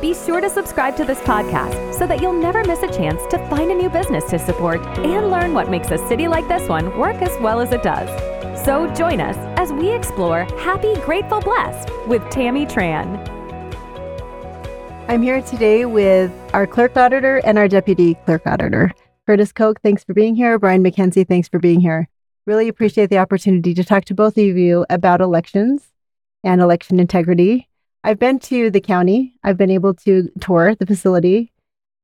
be sure to subscribe to this podcast so that you'll never miss a chance to find a new business to support and learn what makes a city like this one work as well as it does. So join us as we explore Happy, Grateful, Blessed with Tammy Tran. I'm here today with our clerk auditor and our deputy clerk auditor. Curtis Koch, thanks for being here. Brian McKenzie, thanks for being here. Really appreciate the opportunity to talk to both of you about elections and election integrity. I've been to the county. I've been able to tour the facility.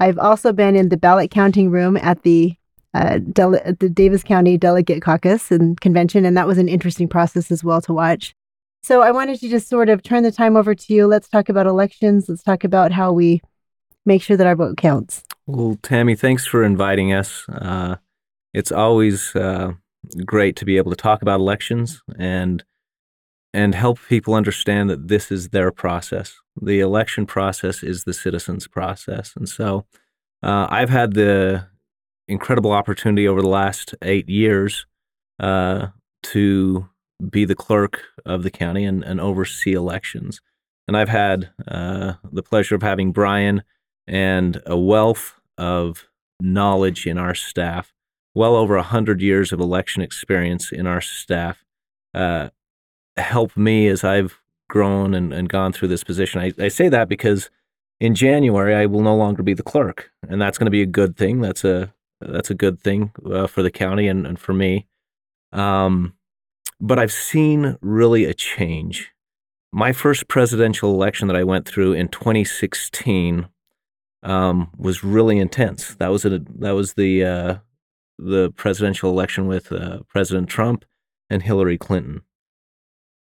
I've also been in the ballot counting room at the uh, the Davis County Delegate Caucus and Convention, and that was an interesting process as well to watch. So I wanted to just sort of turn the time over to you. Let's talk about elections. Let's talk about how we make sure that our vote counts. Well, Tammy, thanks for inviting us. Uh, it's always uh, great to be able to talk about elections and and help people understand that this is their process. The election process is the citizens' process. And so uh, I've had the incredible opportunity over the last eight years uh, to be the clerk of the county and, and oversee elections. And I've had uh, the pleasure of having Brian and a wealth of knowledge in our staff, well over 100 years of election experience in our staff, uh, help me as I've grown and, and gone through this position. I, I say that because in January I will no longer be the clerk, and that's going to be a good thing. That's a that's a good thing uh, for the county and, and for me. Um, but I've seen really a change. My first presidential election that I went through in 2016 um, was really intense. That was a that was the uh, the presidential election with uh, President Trump and Hillary Clinton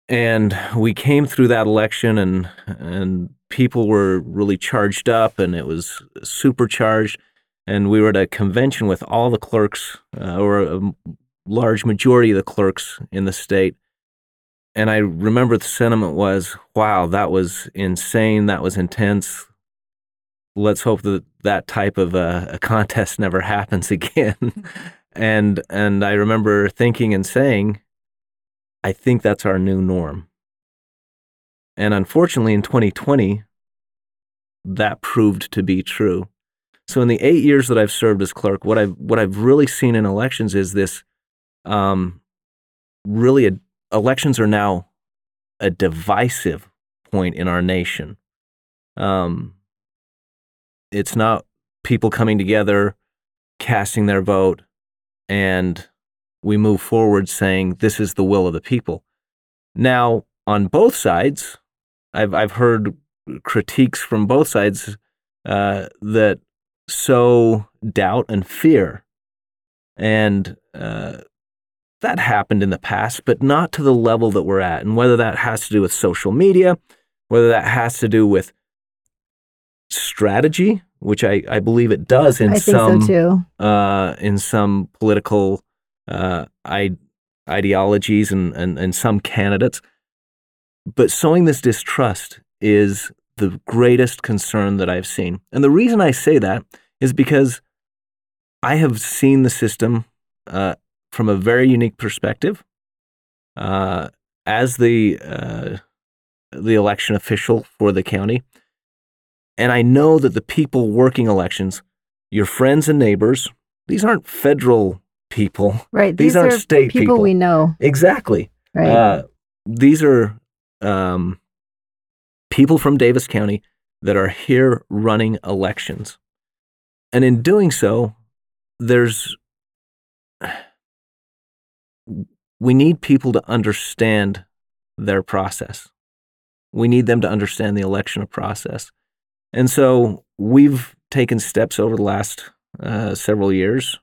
and we came through that election and and people were really charged up and it was supercharged and we were at a convention with all the clerks uh, or a large majority of the clerks in the state. And i remember the sentiment was wow that was insane that was intense. Let's hope that that type of a, a contest never happens again. And and i remember thinking and saying I think that's our new norm. And unfortunately, in 2020, that proved to be true. So in the eight years that I've served as clerk, what I've what I've really seen in elections is this: um, really, a, elections are now a divisive point in our nation. Um, it's not people coming together, casting their vote, and we move forward saying this is the will of the people. Now, on both sides, I've I've heard critiques from both sides uh, that sow doubt and fear, and uh, that happened in the past, but not to the level that we're at. And whether that has to do with social media, whether that has to do with strategy, which I, I believe it does in some so uh, in some political uh, ideologies and, and, and some candidates. But sowing this distrust is the greatest concern that I've seen. And the reason I say that is because I have seen the system uh, from a very unique perspective. Uh, as the uh, the election official for the county, and I know that the people working elections, your friends and neighbors, these aren't federal people. Right. These, These aren't are state people, we know. Exactly. Right. Uh, these are um, people from Davis County that are here running elections. And in doing so, there's we need people to understand their process. We need them to understand the election process. And so we've taken steps over the last uh, several years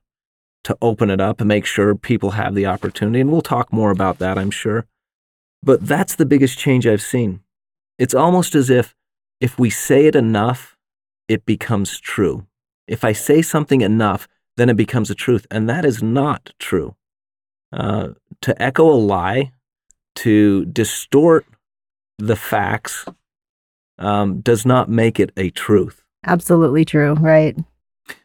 to open it up and make sure people have the opportunity. And we'll talk more about that, I'm sure. But that's the biggest change I've seen. It's almost as if if we say it enough, it becomes true. if I say something enough, then it becomes a truth. And that is not true. Uh, to echo a lie, to distort the facts, um, does not make it a truth. Absolutely true. Right.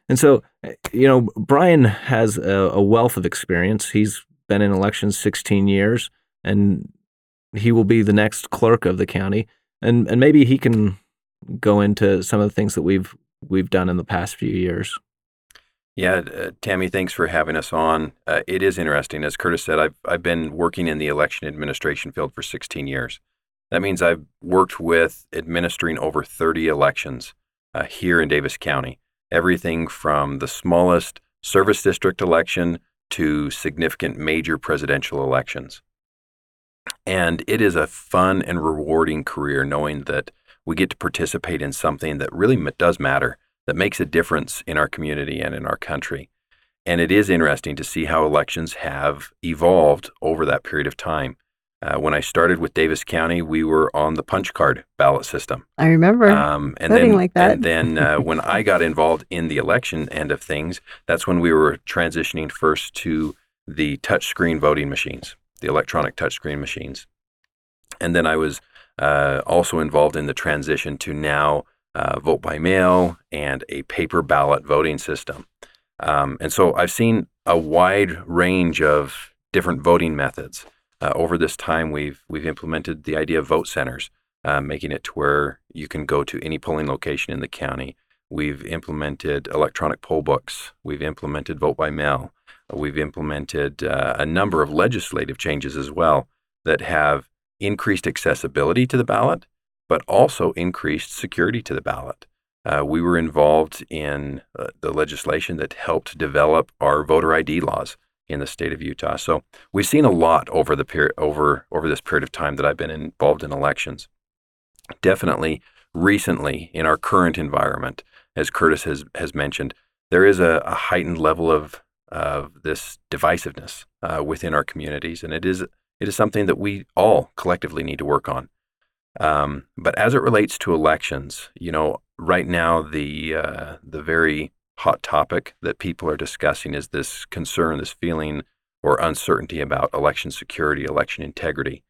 And so, eh, you know, Brian has a, a wealth of experience. He's been in elections 16 years, and he will be the next clerk of the county. And and maybe he can go into some of the things that we've we've done in the past few years. Yeah, uh, Tammy, thanks for having us on. Uh, it is interesting, as Curtis said. I've I've been working in the election administration field for 16 years. That means I've worked with administering over 30 elections uh, here in Davis County. Everything from the smallest service district election to significant major presidential elections. And it is a fun and rewarding career knowing that we get to participate in something that really does matter, that makes a difference in our community and in our country. And it is interesting to see how elections have evolved over that period of time. Uh, when I started with Davis County, we were on the punch card ballot system. I remember um, and voting then, like that. And then uh, when I got involved in the election end of things, that's when we were transitioning first to the touchscreen voting machines, the electronic touchscreen machines. And then I was uh, also involved in the transition to now uh, vote by mail and a paper ballot voting system. Um, and so I've seen a wide range of different voting methods. Uh, over this time, we've we've implemented the idea of vote centers, uh, making it to where you can go to any polling location in the county. We've implemented electronic poll books. We've implemented vote by mail. We've implemented uh, a number of legislative changes as well that have increased accessibility to the ballot, but also increased security to the ballot. Uh, we were involved in uh, the legislation that helped develop our voter ID laws in the state of Utah. So we've seen a lot over the period over over this period of time that I've been involved in elections. Definitely recently in our current environment, as Curtis has has mentioned, there is a, a heightened level of of this divisiveness uh, within our communities, and it is it is something that we all collectively need to work on. Um, but as it relates to elections, you know, right now the uh, the very hot topic that people are discussing is this concern, this feeling or uncertainty about election security, election integrity.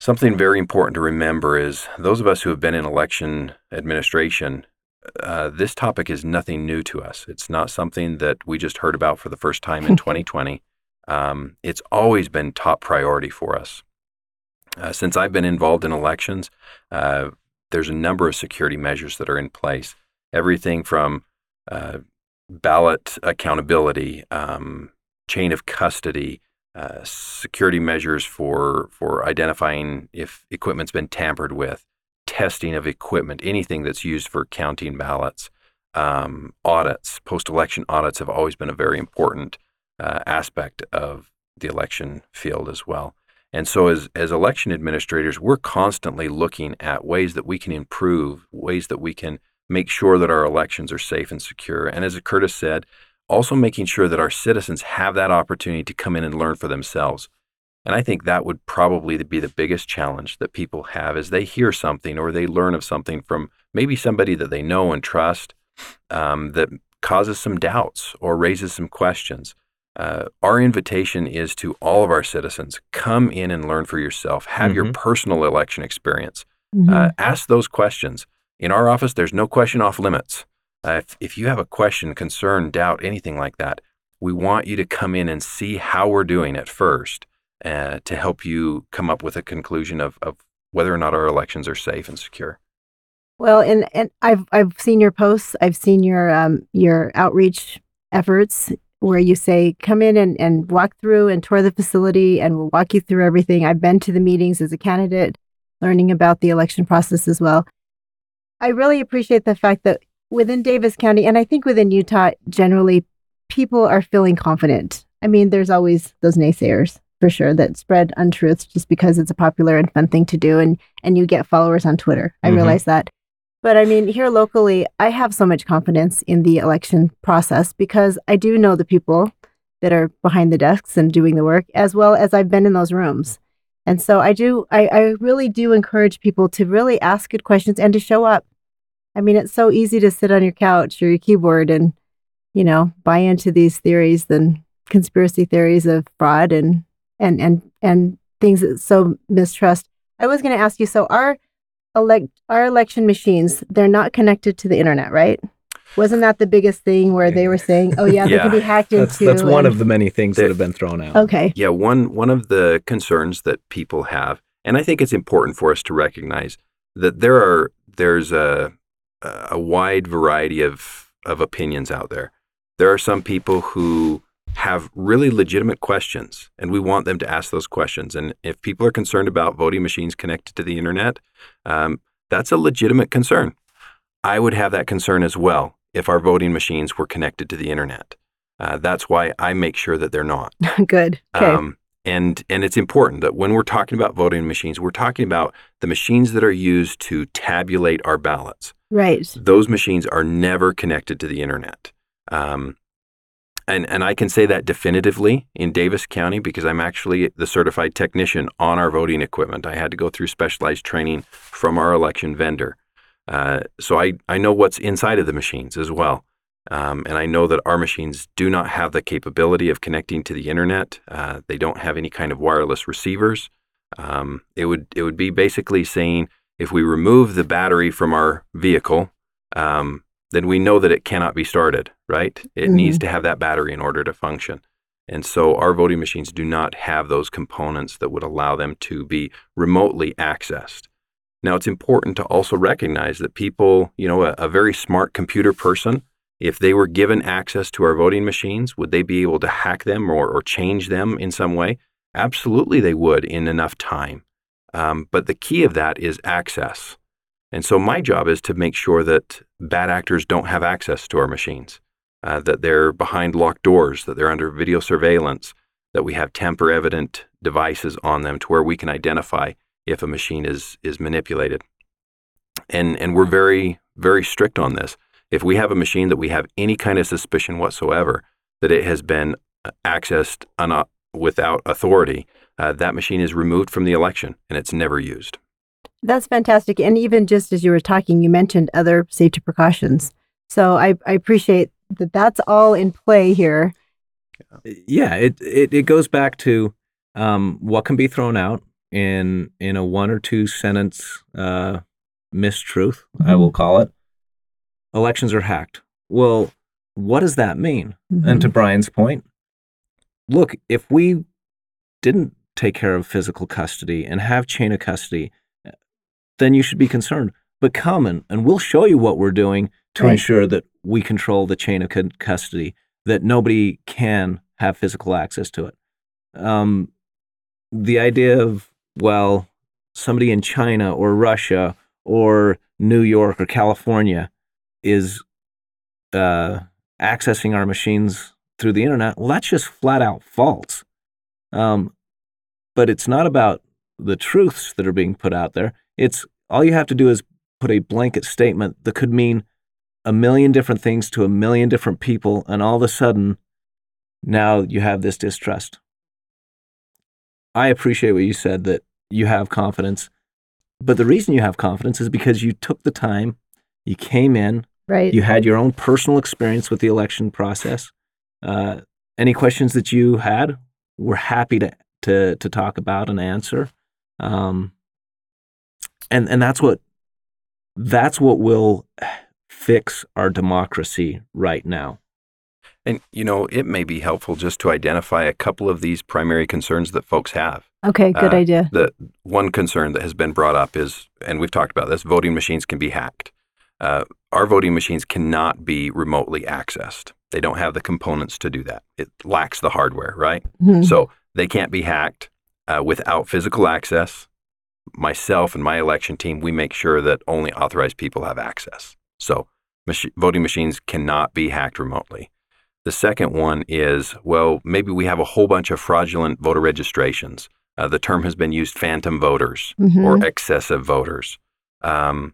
Something very important to remember is those of us who have been in election administration, uh, this topic is nothing new to us. It's not something that we just heard about for the first time in 2020. Um, it's always been top priority for us. Uh, since I've been involved in elections, uh, there's a number of security measures that are in place. Everything from uh, ballot accountability, um, chain of custody, uh, security measures for for identifying if equipment's been tampered with, testing of equipment, anything that's used for counting ballots, um, audits, post-election audits have always been a very important uh, aspect of the election field as well. And so, as, as election administrators, we're constantly looking at ways that we can improve, ways that we can make sure that our elections are safe and secure. And as Curtis said, also making sure that our citizens have that opportunity to come in and learn for themselves. And I think that would probably be the biggest challenge that people have as they hear something or they learn of something from maybe somebody that they know and trust um, that causes some doubts or raises some questions. Uh, our invitation is to all of our citizens come in and learn for yourself, have mm-hmm. your personal election experience, mm-hmm. uh, ask those questions. In our office, there's no question off limits. Uh, if, if you have a question, concern, doubt, anything like that, we want you to come in and see how we're doing at first uh, to help you come up with a conclusion of, of whether or not our elections are safe and secure. Well, and, and I've I've seen your posts. I've seen your um, your outreach efforts where you say come in and, and walk through and tour the facility and we'll walk you through everything. I've been to the meetings as a candidate, learning about the election process as well. I really appreciate the fact that within Davis County, and I think within Utah generally, people are feeling confident. I mean, there's always those naysayers for sure that spread untruths just because it's a popular and fun thing to do, and and you get followers on Twitter. I mm-hmm. realize that, but I mean, here locally, I have so much confidence in the election process because I do know the people that are behind the desks and doing the work, as well as I've been in those rooms. And so I do, I, I really do encourage people to really ask good questions and to show up. I mean, it's so easy to sit on your couch or your keyboard and, you know, buy into these theories and conspiracy theories of fraud and and and and things that sow mistrust. I was going to ask you. So our elect our election machines, they're not connected to the internet, right? Wasn't that the biggest thing where they were saying, "Oh yeah, they can be hacked into"? That's, that's one of the many things They- that have been thrown out. Okay. Yeah, one one of the concerns that people have, and I think it's important for us to recognize that there are there's a a wide variety of of opinions out there. There are some people who have really legitimate questions, and we want them to ask those questions. And if people are concerned about voting machines connected to the internet, um, that's a legitimate concern. I would have that concern as well if our voting machines were connected to the internet. Uh, that's why I make sure that they're not. Good. Okay. Um, and and it's important that when we're talking about voting machines, we're talking about the machines that are used to tabulate our ballots. right. Those machines are never connected to the internet. Um, and and I can say that definitively in Davis County because I'm actually the certified technician on our voting equipment. I had to go through specialized training from our election vendor, uh, so I I know what's inside of the machines as well. Um, and I know that our machines do not have the capability of connecting to the internet. Uh, they don't have any kind of wireless receivers. Um, it would it would be basically saying if we remove the battery from our vehicle, um, then we know that it cannot be started. Right? It needs to have that battery in order to function. And so our voting machines do not have those components that would allow them to be remotely accessed. Now, it's important to also recognize that people, you know, a, a very smart computer person, if they were given access to our voting machines, would they be able to hack them or, or change them in some way? Absolutely, they would in enough time. Um, but the key of that is access. And so my job is to make sure that bad actors don't have access to our machines, uh, that they're behind locked doors, that they're under video surveillance, that we have tamper evident devices on them to where we can identify if a machine is, is manipulated. And, and we're very, very strict on this. If we have a machine that we have any kind of suspicion whatsoever that it has been uh, accessed un- without authority, uh, that machine is removed from the election and it's never used. That's fantastic. And even just as you were talking, you mentioned other safety precautions. So I, I appreciate that that's all in play here. yeah, it, it it goes back to um, what can be thrown out in in a one or two sentence uh, mistruth, I will call it. Elections are hacked. Well, what does that mean? And to Brian's point, look, if we didn't take care of physical custody and have chain of custody, then you should be concerned. But come and, and we'll show you what we're doing to Right. ensure that we control the chain of cu- custody, that nobody can have physical access to it. Um, the idea of, well, somebody in China or Russia or New York or California is uh, accessing our machines through the internet, well, that's just flat out false. Um, but it's not about the truths that are being put out there. It's all you have to do is put a blanket statement that could mean a million different things to a million different people, and all of a sudden, now you have this distrust. I appreciate what you said that you have confidence, but the reason you have confidence is because you took the time, you came in, Right. you had your own personal experience with the election process. Uh, any questions that you had, we're happy to to to talk about and answer. Um, and and that's what that's what will fix our democracy right now. And, you know, it may be helpful just to identify a couple of these primary concerns that folks have. okay. Good uh, idea. The one concern that has been brought up is, and we've talked about this, voting machines can be hacked. Uh, our voting machines cannot be remotely accessed. They don't have the components to do that. It lacks the hardware, right? Mhm. So they can't be hacked uh, without physical access. Myself and my election team, we make sure that only authorized people have access. So machi- voting machines cannot be hacked remotely. The second one is well, maybe we have a whole bunch of fraudulent voter registrations. Uh, the term has been used phantom voters Mhm. or excessive voters. Um,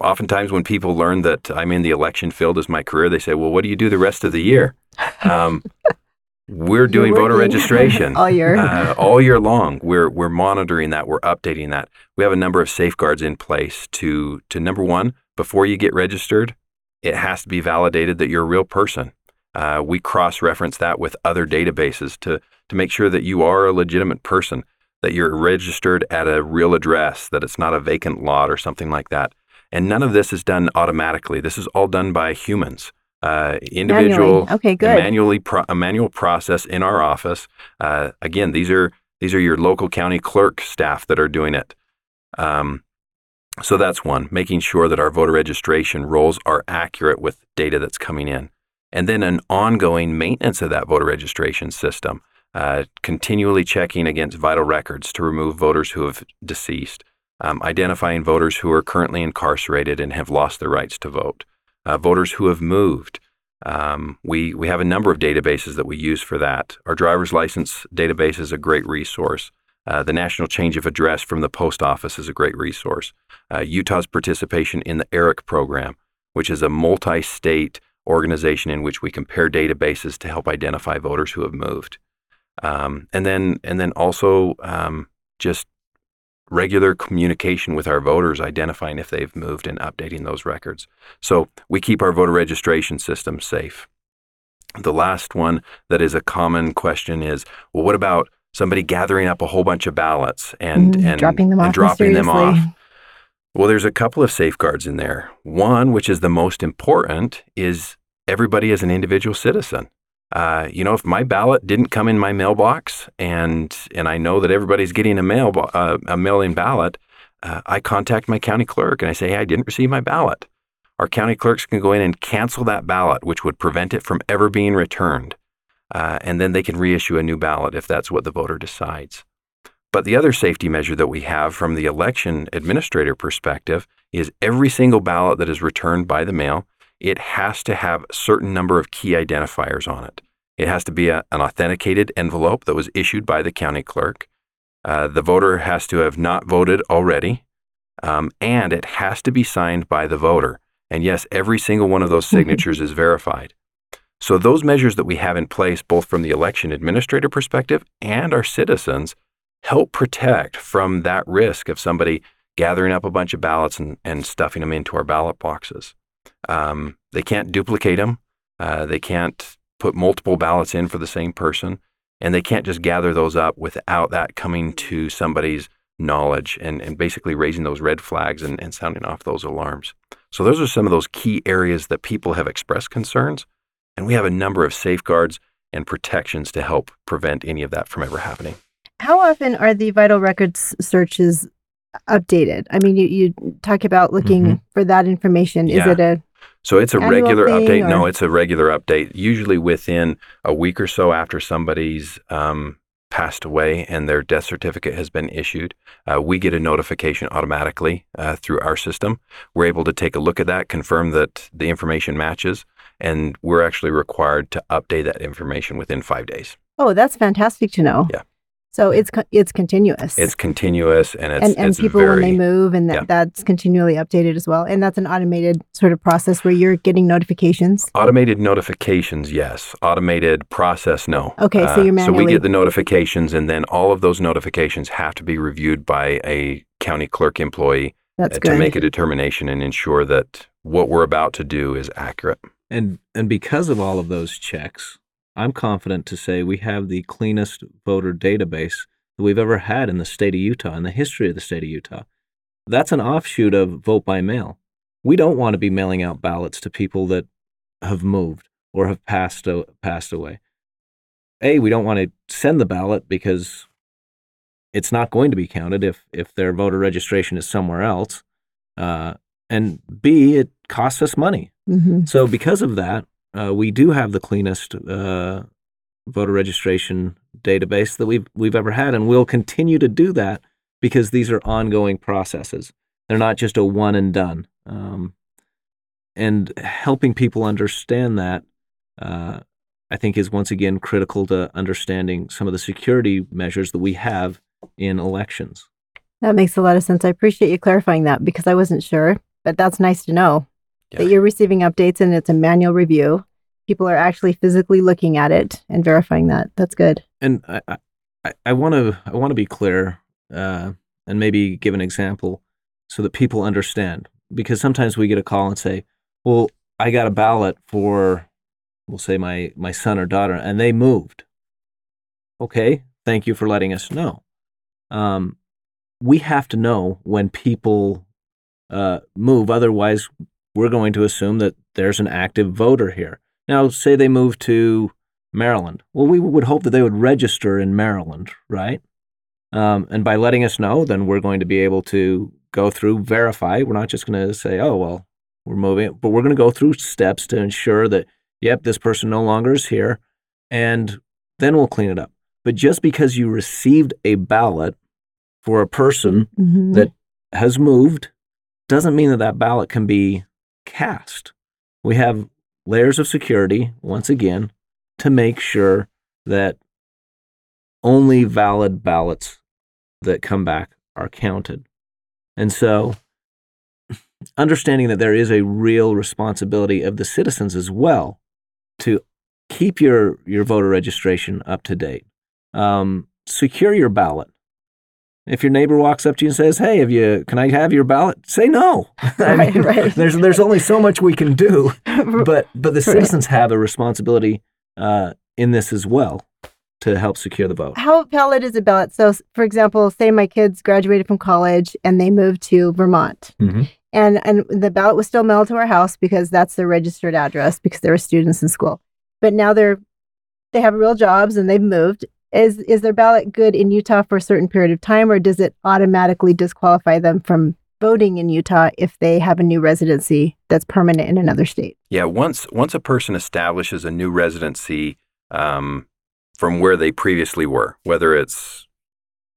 oftentimes, when people learn that I'm in the election field as my career, they say, Well, what do you do the rest of the year? Um, we're doing voter registration all year. uh, all year long. We're we're monitoring that. We're updating that. We have a number of safeguards in place to to number one before you get registered, it has to be validated that you're a real person. Uh, we cross reference that with other databases to, to make sure that you are a legitimate person, that you're registered at a real address, that it's not a vacant lot or something like that. And none of this is done automatically. This is all done by humans. Uh, individual, Manually. Okay, good. manually pro- a manual process in our office. Uh, again, these are these are your local county clerk staff that are doing it. Um, so that's one, making sure that our voter registration rolls are accurate with data that's coming in. And then an ongoing maintenance of that voter registration system, uh, continually checking against vital records to remove voters who have deceased, um, identifying voters who are currently incarcerated and have lost their rights to vote, uh, voters who have moved. Um, we, we have a number of databases that we use for that. Our driver's license database is a great resource. Uh, the National Change of Address from the Post Office is a great resource. Uh, Utah's participation in the ERIC program, which is a multi state organization in which we compare databases to help identify voters who have moved. Um, and then, and then also um, just regular communication with our voters, identifying if they've moved and updating those records. So we keep our voter registration system safe. The last one that is a common question is, well, what about somebody gathering up a whole bunch of ballots and Mhm, and dropping them and off dropping them off? Well, there's a couple of safeguards in there. One, which is the most important, is everybody is an individual citizen. Uh, you know, if my ballot didn't come in my mailbox, and and I know that everybody's getting a mail uh, a mail-in ballot, uh, I contact my county clerk and I say, hey, I didn't receive my ballot. Our county clerks can go in and cancel that ballot, which would prevent it from ever being returned, uh, and then they can reissue a new ballot if that's what the voter decides. But the other safety measure that we have from the election administrator perspective is every single ballot that is returned by the mail, it has to have a certain number of key identifiers on it. It has to be a, an authenticated envelope that was issued by the county clerk. Uh, the voter has to have not voted already, um, and it has to be signed by the voter. And yes, every single one of those signatures is verified. So, those measures that we have in place, both from the election administrator perspective and our citizens, help protect from that risk of somebody gathering up a bunch of ballots and, and stuffing them into our ballot boxes. Um, they can't duplicate them. Uh, they can't put multiple ballots in for the same person. And they can't just gather those up without that coming to somebody's knowledge and, and basically raising those red flags and, and sounding off those alarms. So, those are some of those key areas that people have expressed concerns. And we have a number of safeguards and protections to help prevent any of that from ever happening. How often are the vital records searches updated? I mean, you, you talk about looking Mhm. for that information. Is it a So it's a regular update. No, it's a regular update. Usually within a week or so after somebody's um, passed away and their death certificate has been issued, uh, we get a notification automatically uh, through our system. We're able to take a look at that, confirm that the information matches, and we're actually required to update that information within five days. Oh, that's fantastic to know. Yeah. So it's it's continuous. It's continuous and it's and, and it's people very when they move and that, yeah. that's continually updated as well. And that's an automated sort of process where you're getting notifications. Automated notifications, yes. Automated process, no. Uh, Okay, so you're So we get the notifications, and then all of those notifications have to be reviewed by a county clerk employee That's uh, good. to make a determination and ensure that what we're about to do is accurate. And and because of all of those checks, I'm confident to say we have the cleanest voter database that we've ever had in the state of Utah, in the history of the state of Utah. That's an offshoot of vote by mail. We don't want to be mailing out ballots to people that have moved or have passed o- passed away. A, we don't want to send the ballot because it's not going to be counted if if their voter registration is somewhere else. Uh, and B, it costs us money. Mhm. So because of that, uh, we do have the cleanest uh, voter registration database that we've we've ever had, and we'll continue to do that because these are ongoing processes. They're not just a one and done. Um, and helping people understand that, uh, I think, is once again critical to understanding some of the security measures that we have in elections. That makes a lot of sense. I appreciate you clarifying that because I wasn't sure, but that's nice to know Yeah. that you're receiving updates and it's a manual review. People are actually physically looking at it and verifying that. That's good. and I, I, I want to I want to be clear uh, and maybe give an example so that people understand. because sometimes we get a call and say, "Well, I got a ballot for, we'll say my my son or daughter, and they moved." Okay, thank you for letting us know. Um, we have to know when people uh, move. Otherwise, we're going to assume that there's an active voter here. Now, say they move to Maryland. Well, we would hope that they would register in Maryland, right? Um, and by letting us know, then we're going to be able to go through, verify. We're not just going to say, oh, well, we're moving, but we're going to go through steps to ensure that, yep, this person no longer is here. And then we'll clean it up. But just because you received a ballot for a person Mhm. that has moved doesn't mean that that ballot can be cast. We have layers of security, once again, to make sure that only valid ballots that come back are counted. And so, understanding that there is a real responsibility of the citizens as well to keep your, your voter registration up to date, um, secure your ballot. If your neighbor walks up to you and says, "Hey, have you? Can I have your ballot?" Say no. I Right, mean, right. there's there's only so much we can do, but but the citizens have a responsibility uh, in this as well to help secure the vote. How valid is a ballot? So, for example, say my kids graduated from college and they moved to Vermont, Mhm. and and the ballot was still mailed to our house because that's their registered address because they were students in school. But now they're they have real jobs and they've moved. Is is their ballot good in Utah for a certain period of time, or does it automatically disqualify them from voting in Utah if they have a new residency that's permanent in another state? Yeah, once once a person establishes a new residency um, from where they previously were, whether it's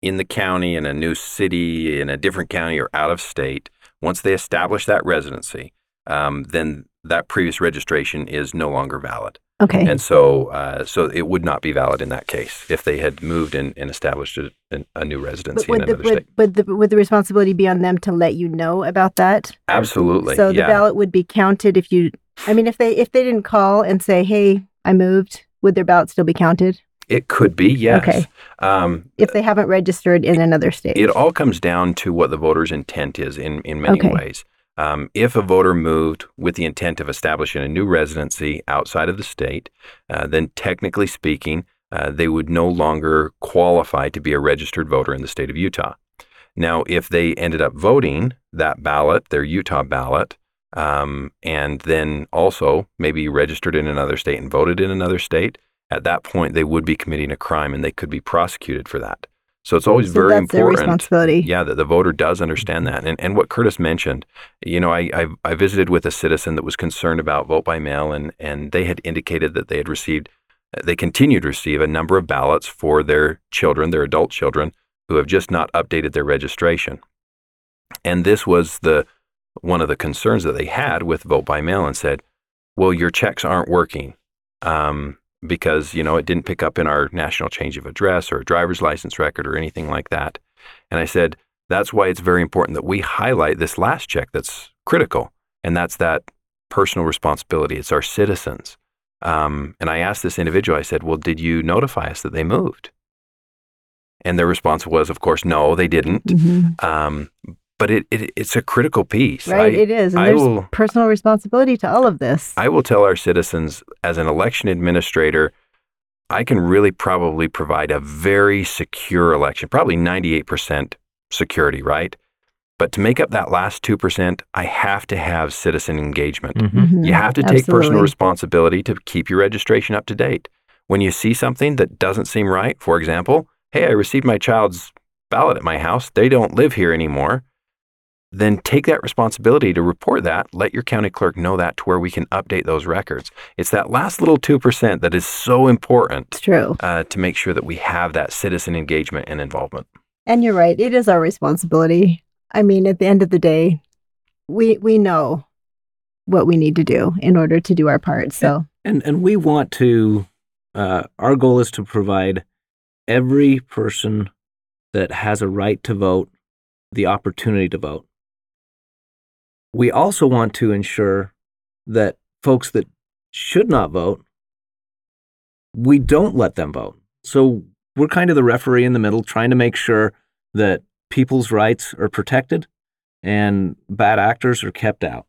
in the county, in a new city, in a different county, or out of state, once they establish that residency, um, then that previous registration is no longer valid, Okay. and so uh, so it would not be valid in that case if they had moved and, and established a, a new residency in would the, another state. would, would, the, would the responsibility be on them to let you know about that? Absolutely, So the yeah. ballot would be counted if you. I mean, if they if they didn't call and say, "Hey, I moved," would their ballot still be counted It could be yes. Okay. Um, if they haven't registered in another state? It all comes down to what the voter's intent is in, in many Okay. ways. Um, if a voter moved with the intent of establishing a new residency outside of the state, uh, then technically speaking, uh, they would no longer qualify to be a registered voter in the state of Utah. Now, if they ended up voting that ballot, their Utah ballot, um, and then also maybe registered in another state and voted in another state, at that point they would be committing a crime and they could be prosecuted for that. So it's always So very that's their important responsibility. yeah, that the voter does understand that. And, and what Curtis mentioned, you know, I, I, I visited with a citizen that was concerned about vote by mail, and, and they had indicated that they had received, they continued to receive a number of ballots for their children, their adult children, who have just not updated their registration. And this was the one of the concerns that they had with vote by mail and said, well, your checks aren't working. Um, because you know it didn't pick up in our national change of address or driver's license record or anything like that. And I said that's why it's very important that we highlight this last check that's critical, and that's that personal responsibility. It's our citizens. Um, and I asked this individual, I said, "Well, did you notify us that they moved?" And their response was, "Of course, no, they didn't." Mhm. Um, but it, it it's a critical piece. Right, I- it is, and I there's will- personal responsibility to all of this. I will tell our citizens as an election administrator, I can really probably provide a very secure election, probably 98% security, right? But to make up that last 2%, I have to have citizen engagement. Mhm. You have to take personal responsibility to keep your registration up to date. When you see something that doesn't seem right, for example, hey, I received my child's ballot at my house, they don't live here anymore, then take that responsibility to report that. Let your county clerk know that to where we can update those records. It's that last little 2% that is so It's important true. uh, to make sure that we have that citizen engagement and involvement. And you're right. It is our responsibility. I mean, at the end of the day, we we know what we need to do in order to do our part. So And and we want to. Uh, our goal is to provide every person that has a right to vote the opportunity to vote. We also want to ensure that folks that should not vote, we don't let them vote. So we're kind of the referee in the middle, trying to make sure that people's rights are protected, and bad actors are kept out.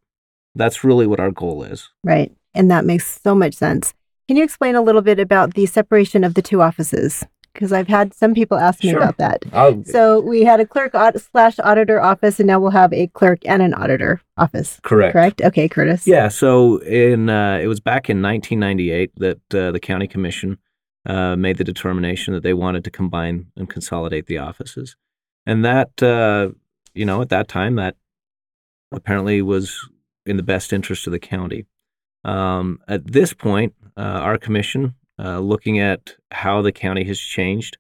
That's really what our goal is. Right. And that makes so much sense. Can you explain a little bit about the separation of the two offices? Because I've had some people ask me Sure. about that. I'll, So we had a clerk aud- slash auditor office, and now we'll have a clerk and an auditor office. correct. Correct? Okay, Curtis. Yeah. So in uh, it was back in 1998 that uh, the county commission uh, made the determination that they wanted to combine and consolidate the offices, and that uh, you know at that time that apparently was in the best interest of the county. Um, at this point, uh, our commission, uh, looking at how the county has changed,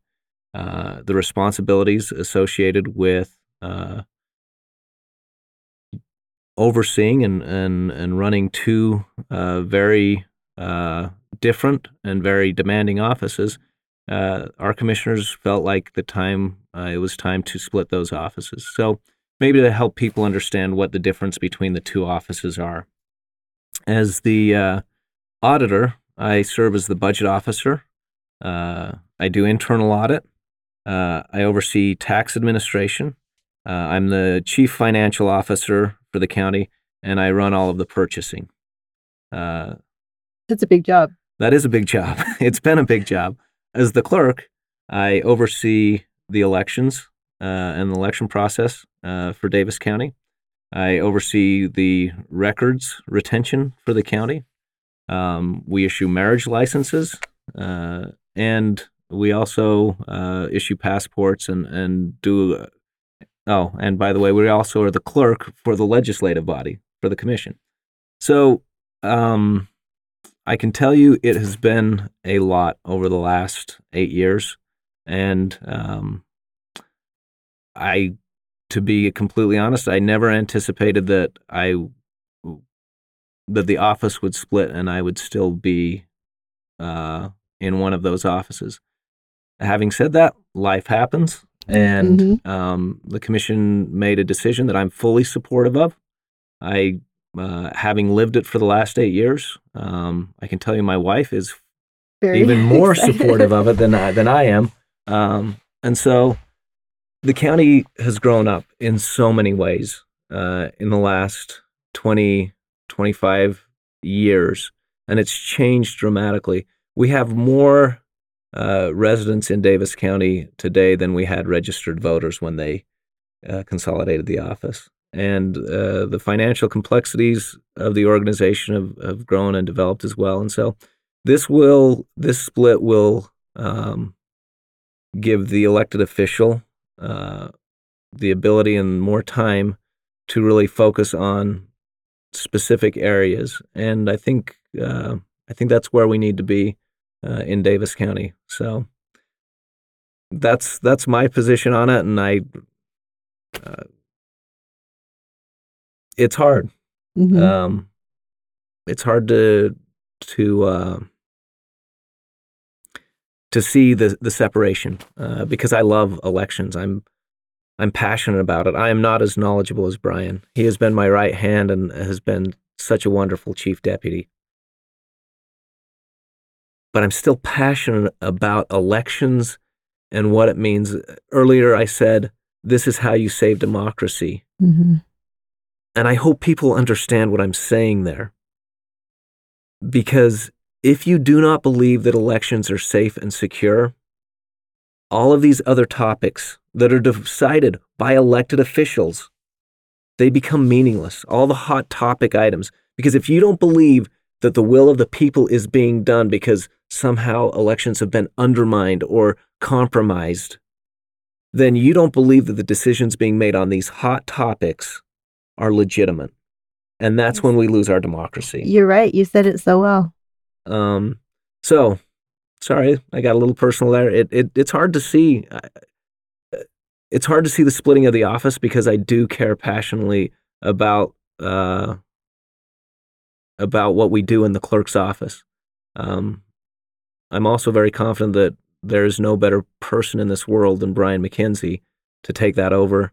uh, the responsibilities associated with uh, overseeing and, and, and running two uh, very uh, different and very demanding offices, our commissioners felt like the time it was time to split those offices. So maybe to help people understand what the difference between the two offices are. As the auditor, I serve as the budget officer. Uh, I do internal audit. Uh, I oversee tax administration. Uh, I'm the chief financial officer for the county, and I run all of the purchasing. Uh, That's a big job. that is a big job. it's been a big job. As the clerk, I oversee the elections uh, and the election process uh, for Davis County. I oversee the records retention for the county. Um, we issue marriage licenses, uh, and we also uh, issue passports and and do. oh, and by the way, we also are the clerk for the legislative body for the commission. So um, I can tell you it has been a lot over the last eight years, and um, I, to be completely honest, I never anticipated that I that the office would split and I would still be uh, in one of those offices. Having said that, life happens, and um, the commission made a decision that I'm fully supportive of. I, uh, having lived it for the last eight years, um, I can tell you my wife is Very even more supportive of it than I, than I am. Um, and so the county has grown up in so many ways uh, in the last 20, 25 years, and it's changed dramatically. We have more uh, residents in Davis County today than we had registered voters when they uh, consolidated the office. And uh, the financial complexities of the organization have, have grown and developed as well. And so this will this split will um, give the elected official uh, the ability and more time to really focus on specific areas, and I think uh, I think that's where we need to be uh, in Davis County. So that's that's my position on it, and I. Uh, it's hard Mhm. um, it's hard to to uh, to see the the separation uh, because I love elections. I'm I'm passionate about it. I am not as knowledgeable as Brian. He has been my right hand and has been such a wonderful chief deputy. But I'm still passionate about elections and what it means. Earlier, I said this is how you save democracy. Mhm. And I hope people understand what I'm saying there. Because if you do not believe that elections are safe and secure, all of these other topics that are decided by elected officials, they become meaningless. All the hot topic items. Because if you don't believe that the will of the people is being done because somehow elections have been undermined or compromised, then you don't believe that the decisions being made on these hot topics are legitimate. And that's when we lose our democracy. You're right. You said it so well. Um, so, sorry, I got a little personal there. It, it it's hard to see. It's hard to see the splitting of the office because I do care passionately about uh, about what we do in the clerk's office. Um, I'm also very confident that there is no better person in this world than Brian McKenzie to take that over.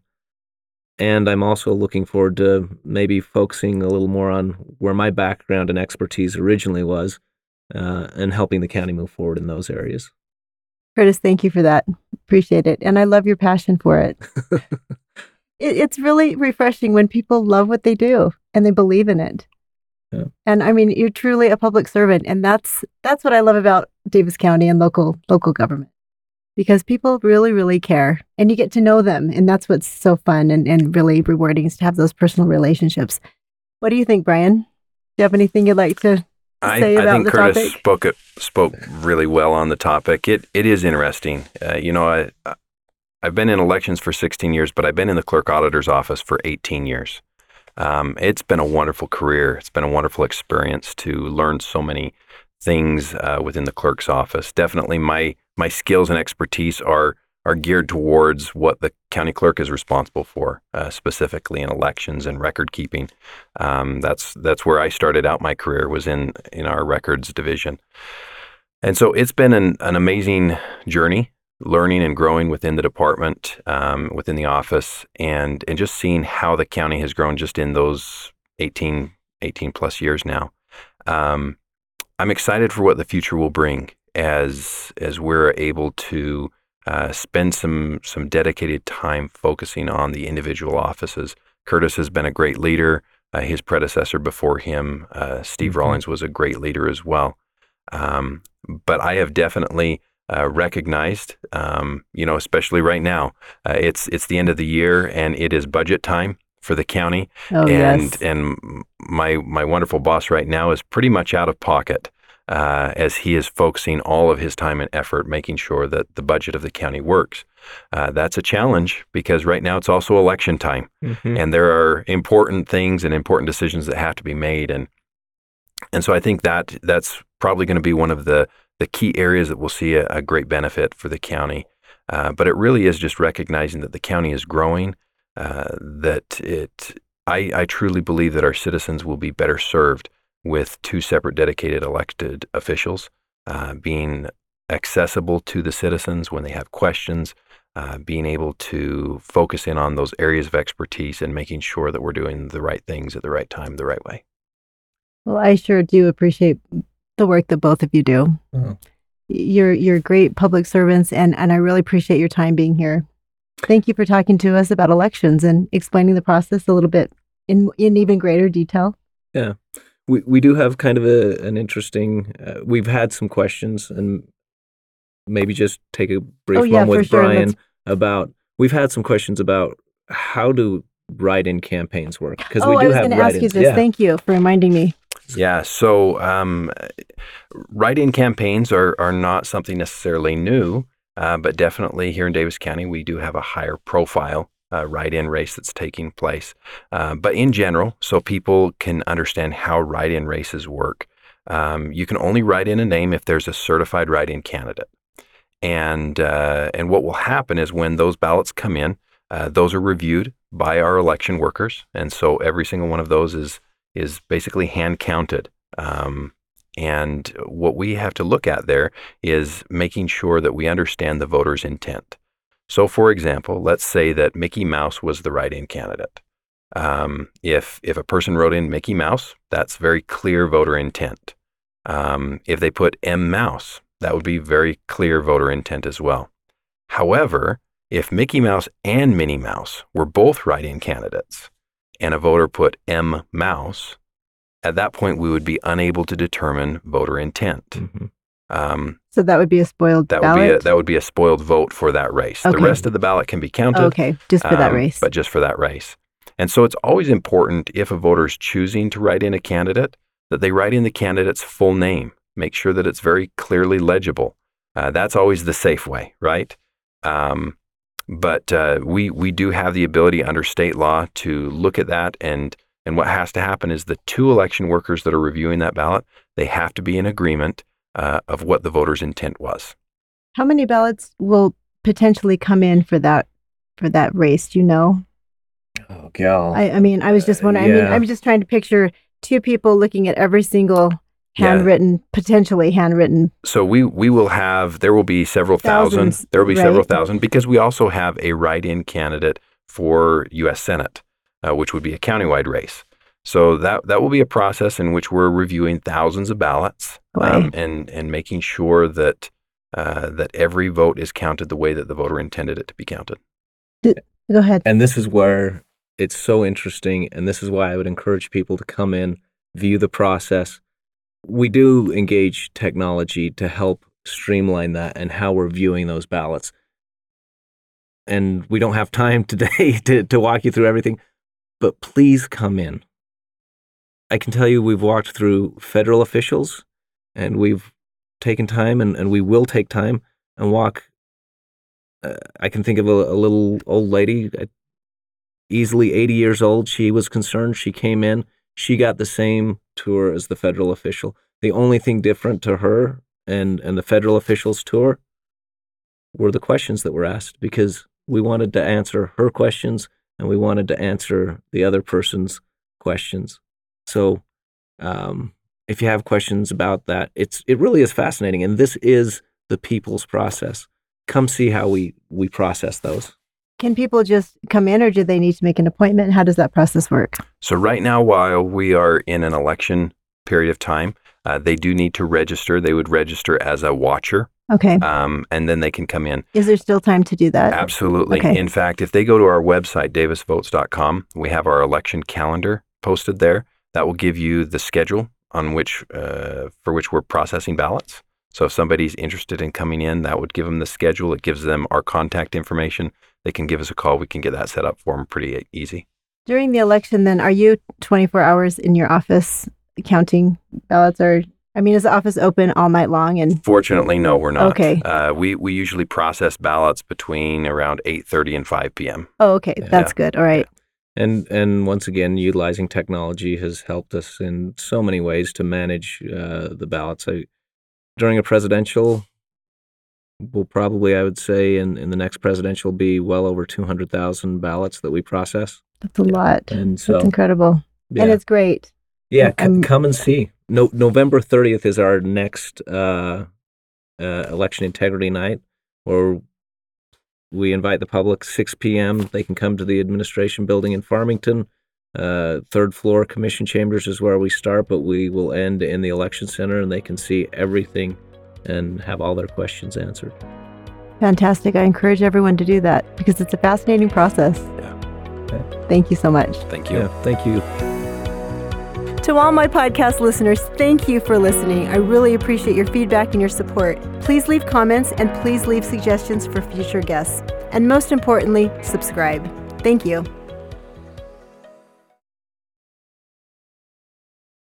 And I'm also looking forward to maybe focusing a little more on where my background and expertise originally was, uh, and helping the county move forward in those areas. Curtis, thank you for that. Appreciate it. And I love your passion for it. it, it's really refreshing when people love what they do and they believe in it. Yeah. And I mean, you're truly a public servant, and that's that's what I love about Davis County and local local government, because people really really care, and you get to know them, and that's what's so fun and, and really rewarding is to have those personal relationships. What do you think, Brian? Do you have anything you'd like to I, say I think the Curtis topic? spoke it, spoke really well on the topic. It it is interesting. Uh, you know, I I've been in elections for 16 years, but I've been in the clerk auditor's office for 18 years. Um, it's been a wonderful career. It's been a wonderful experience to learn so many things uh, within the clerk's office. Definitely, my my skills and expertise are are geared towards what the county clerk is responsible for, uh, specifically in elections and record keeping. Um, that's that's where I started out my career was in in our records division, and so it's been an, an amazing journey, learning and growing within the department, um, within the office, and and just seeing how the county has grown just in those 18, 18 plus years now. Um, I'm excited for what the future will bring as as we're able to uh, spend some some dedicated time focusing on the individual offices. Curtis has been a great leader. Uh, his predecessor before him, uh, Steve Mhm. Rawlings, was a great leader as well. Um, but I have definitely uh, recognized, um, you know, especially right now, uh, it's it's the end of the year and it is budget time for the county Oh and yes, and my my wonderful boss right now is pretty much out of pocket uh, as he is focusing all of his time and effort making sure that the budget of the county works. Uh, that's a challenge because right now it's also election time, Mhm. and there are important things and important decisions that have to be made, and and so I think that that's probably going to be one of the the key areas that we'll see a, a great benefit for the county. Uh, but it really is just recognizing that the county is growing, uh, that it. I, I truly believe that our citizens will be better served with two separate dedicated elected officials uh, being accessible to the citizens when they have questions, uh, being able to focus in on those areas of expertise and making sure that we're doing the right things at the right time, the right way. Well, I sure do appreciate the work that both of you do. Oh. You're you're great public servants, and and I really appreciate your time being here. Thank you for talking to us about elections and explaining the process a little bit in in even greater detail. We we do have kind of a an interesting. Uh, we've had some questions, and maybe just take a brief Oh, yeah, one with sure. Brian Let's- about. We've had some questions about how do write-in campaigns work because oh, we I was have going to ask you this. Yeah. Thank you for reminding me. Yeah, so um, write-in campaigns are are not something necessarily new, uh, but definitely here in Davis County we do have a higher profile uh, write-in race that's taking place. Uh, but in general, so people can understand how write-in races work, um, you can only write in a name if there's a certified write-in candidate, and uh, and what will happen is when those ballots come in, uh, those are reviewed by our election workers, and so every single one of those is is basically hand counted. Um, and what we have to look at there is making sure that we understand the voter's intent. So, for example, let's say that Mickey Mouse was the write-in candidate. Um, if if a person wrote in Mickey Mouse, that's very clear voter intent. Um, if they put M Mouse, that would be very clear voter intent as well. However, if Mickey Mouse and Minnie Mouse were both write-in candidates, and a voter put M Mouse, at that point we would be unable to determine voter intent. Mhm. Um, So that would be a spoiled that ballot. would be a, that would be a spoiled vote for that race. The rest of the ballot can be counted, okay, just for that um, race. but just for that race. And so it's always important if a voter is choosing to write in a candidate that they write in the candidate's full name. Make sure that it's very clearly legible. Uh, that's always the safe way, right? Um, but uh, we we do have the ability under state law to look at that, and and what has to happen is the two election workers that are reviewing that ballot they have to be in agreement uh, of what the voter's intent was. How many ballots will potentially come in for that for that race? Do you know? Oh, gal. I, I mean, I was just Uh, wondering. I mean, yeah. I'm just trying to picture two people looking at every single Yeah. handwritten, potentially handwritten. So we we will have there will be several Thousands, thousand. There will be several thousand because we also have a write-in candidate for U.S. Senate, uh, which would be a countywide race. So that that will be a process in which we're reviewing thousands of ballots um, and and making sure that uh, that every vote is counted the way that the voter intended it to be counted. Go ahead. And this is where it's so interesting. And this is why I would encourage people to come in, view the process. We do engage technology to help streamline that and how we're viewing those ballots. And we don't have time today to, to walk you through everything, but please come in. I can tell you we've walked through federal officials and we've taken time and, and we will take time and walk. Uh, I can think of a, a little old lady, uh, easily 80 years old. She was concerned. She came in. She got the same tour as the federal official. The only thing different to her and, and the federal officials tour were the questions that were asked because we wanted to answer her questions and we wanted to answer the other person's questions. So, um, if you have questions about that, it's it really is fascinating, and this is the people's process. Come see how we we process those. Can people just come in, or do they need to make an appointment? How does that process work? So right now, while we are in an election period of time, uh, they do need to register. They would register as a watcher. Okay. Um, and then they can come in. Is there still time to do that? Absolutely. Okay. In fact, if they go to our website, davisvotes.com, we have our election calendar posted there. That will give you the schedule on which uh, for which we're processing ballots. So if somebody's interested in coming in, that would give them the schedule. It gives them our contact information. They can give us a call. We can get that set up for them pretty easy. During the election, then, are you 24 hours in your office counting ballots, or I mean, is the office open all night long? And Fortunately, no, we're not. Okay. Uh, we we usually process ballots between around 8:30 and 5 p.m. oh, okay, that's good. All right. And and once again, utilizing technology has helped us in so many ways to manage uh, the ballots. I, during a presidential, will probably I would say in, in the next presidential be well over two hundred thousand ballots that we process. That's a lot. And so That's incredible, yeah, and it's great. yeah, c- I'm- come and see. No, November thirtieth is our next uh, uh, election integrity night, where we invite the public 6 p.m. They can come to the administration building in Farmington. Uh, third floor commission chambers is where we start, but we will end in the election center, and they can see everything and have all their questions answered. Fantastic. I encourage everyone to do that because it's a fascinating process. Yeah. Thank you so much. Thank you. Yeah, thank you. To all my podcast listeners, thank you for listening. I really appreciate your feedback and your support. Please leave comments and please leave suggestions for future guests. And most importantly, subscribe. Thank you.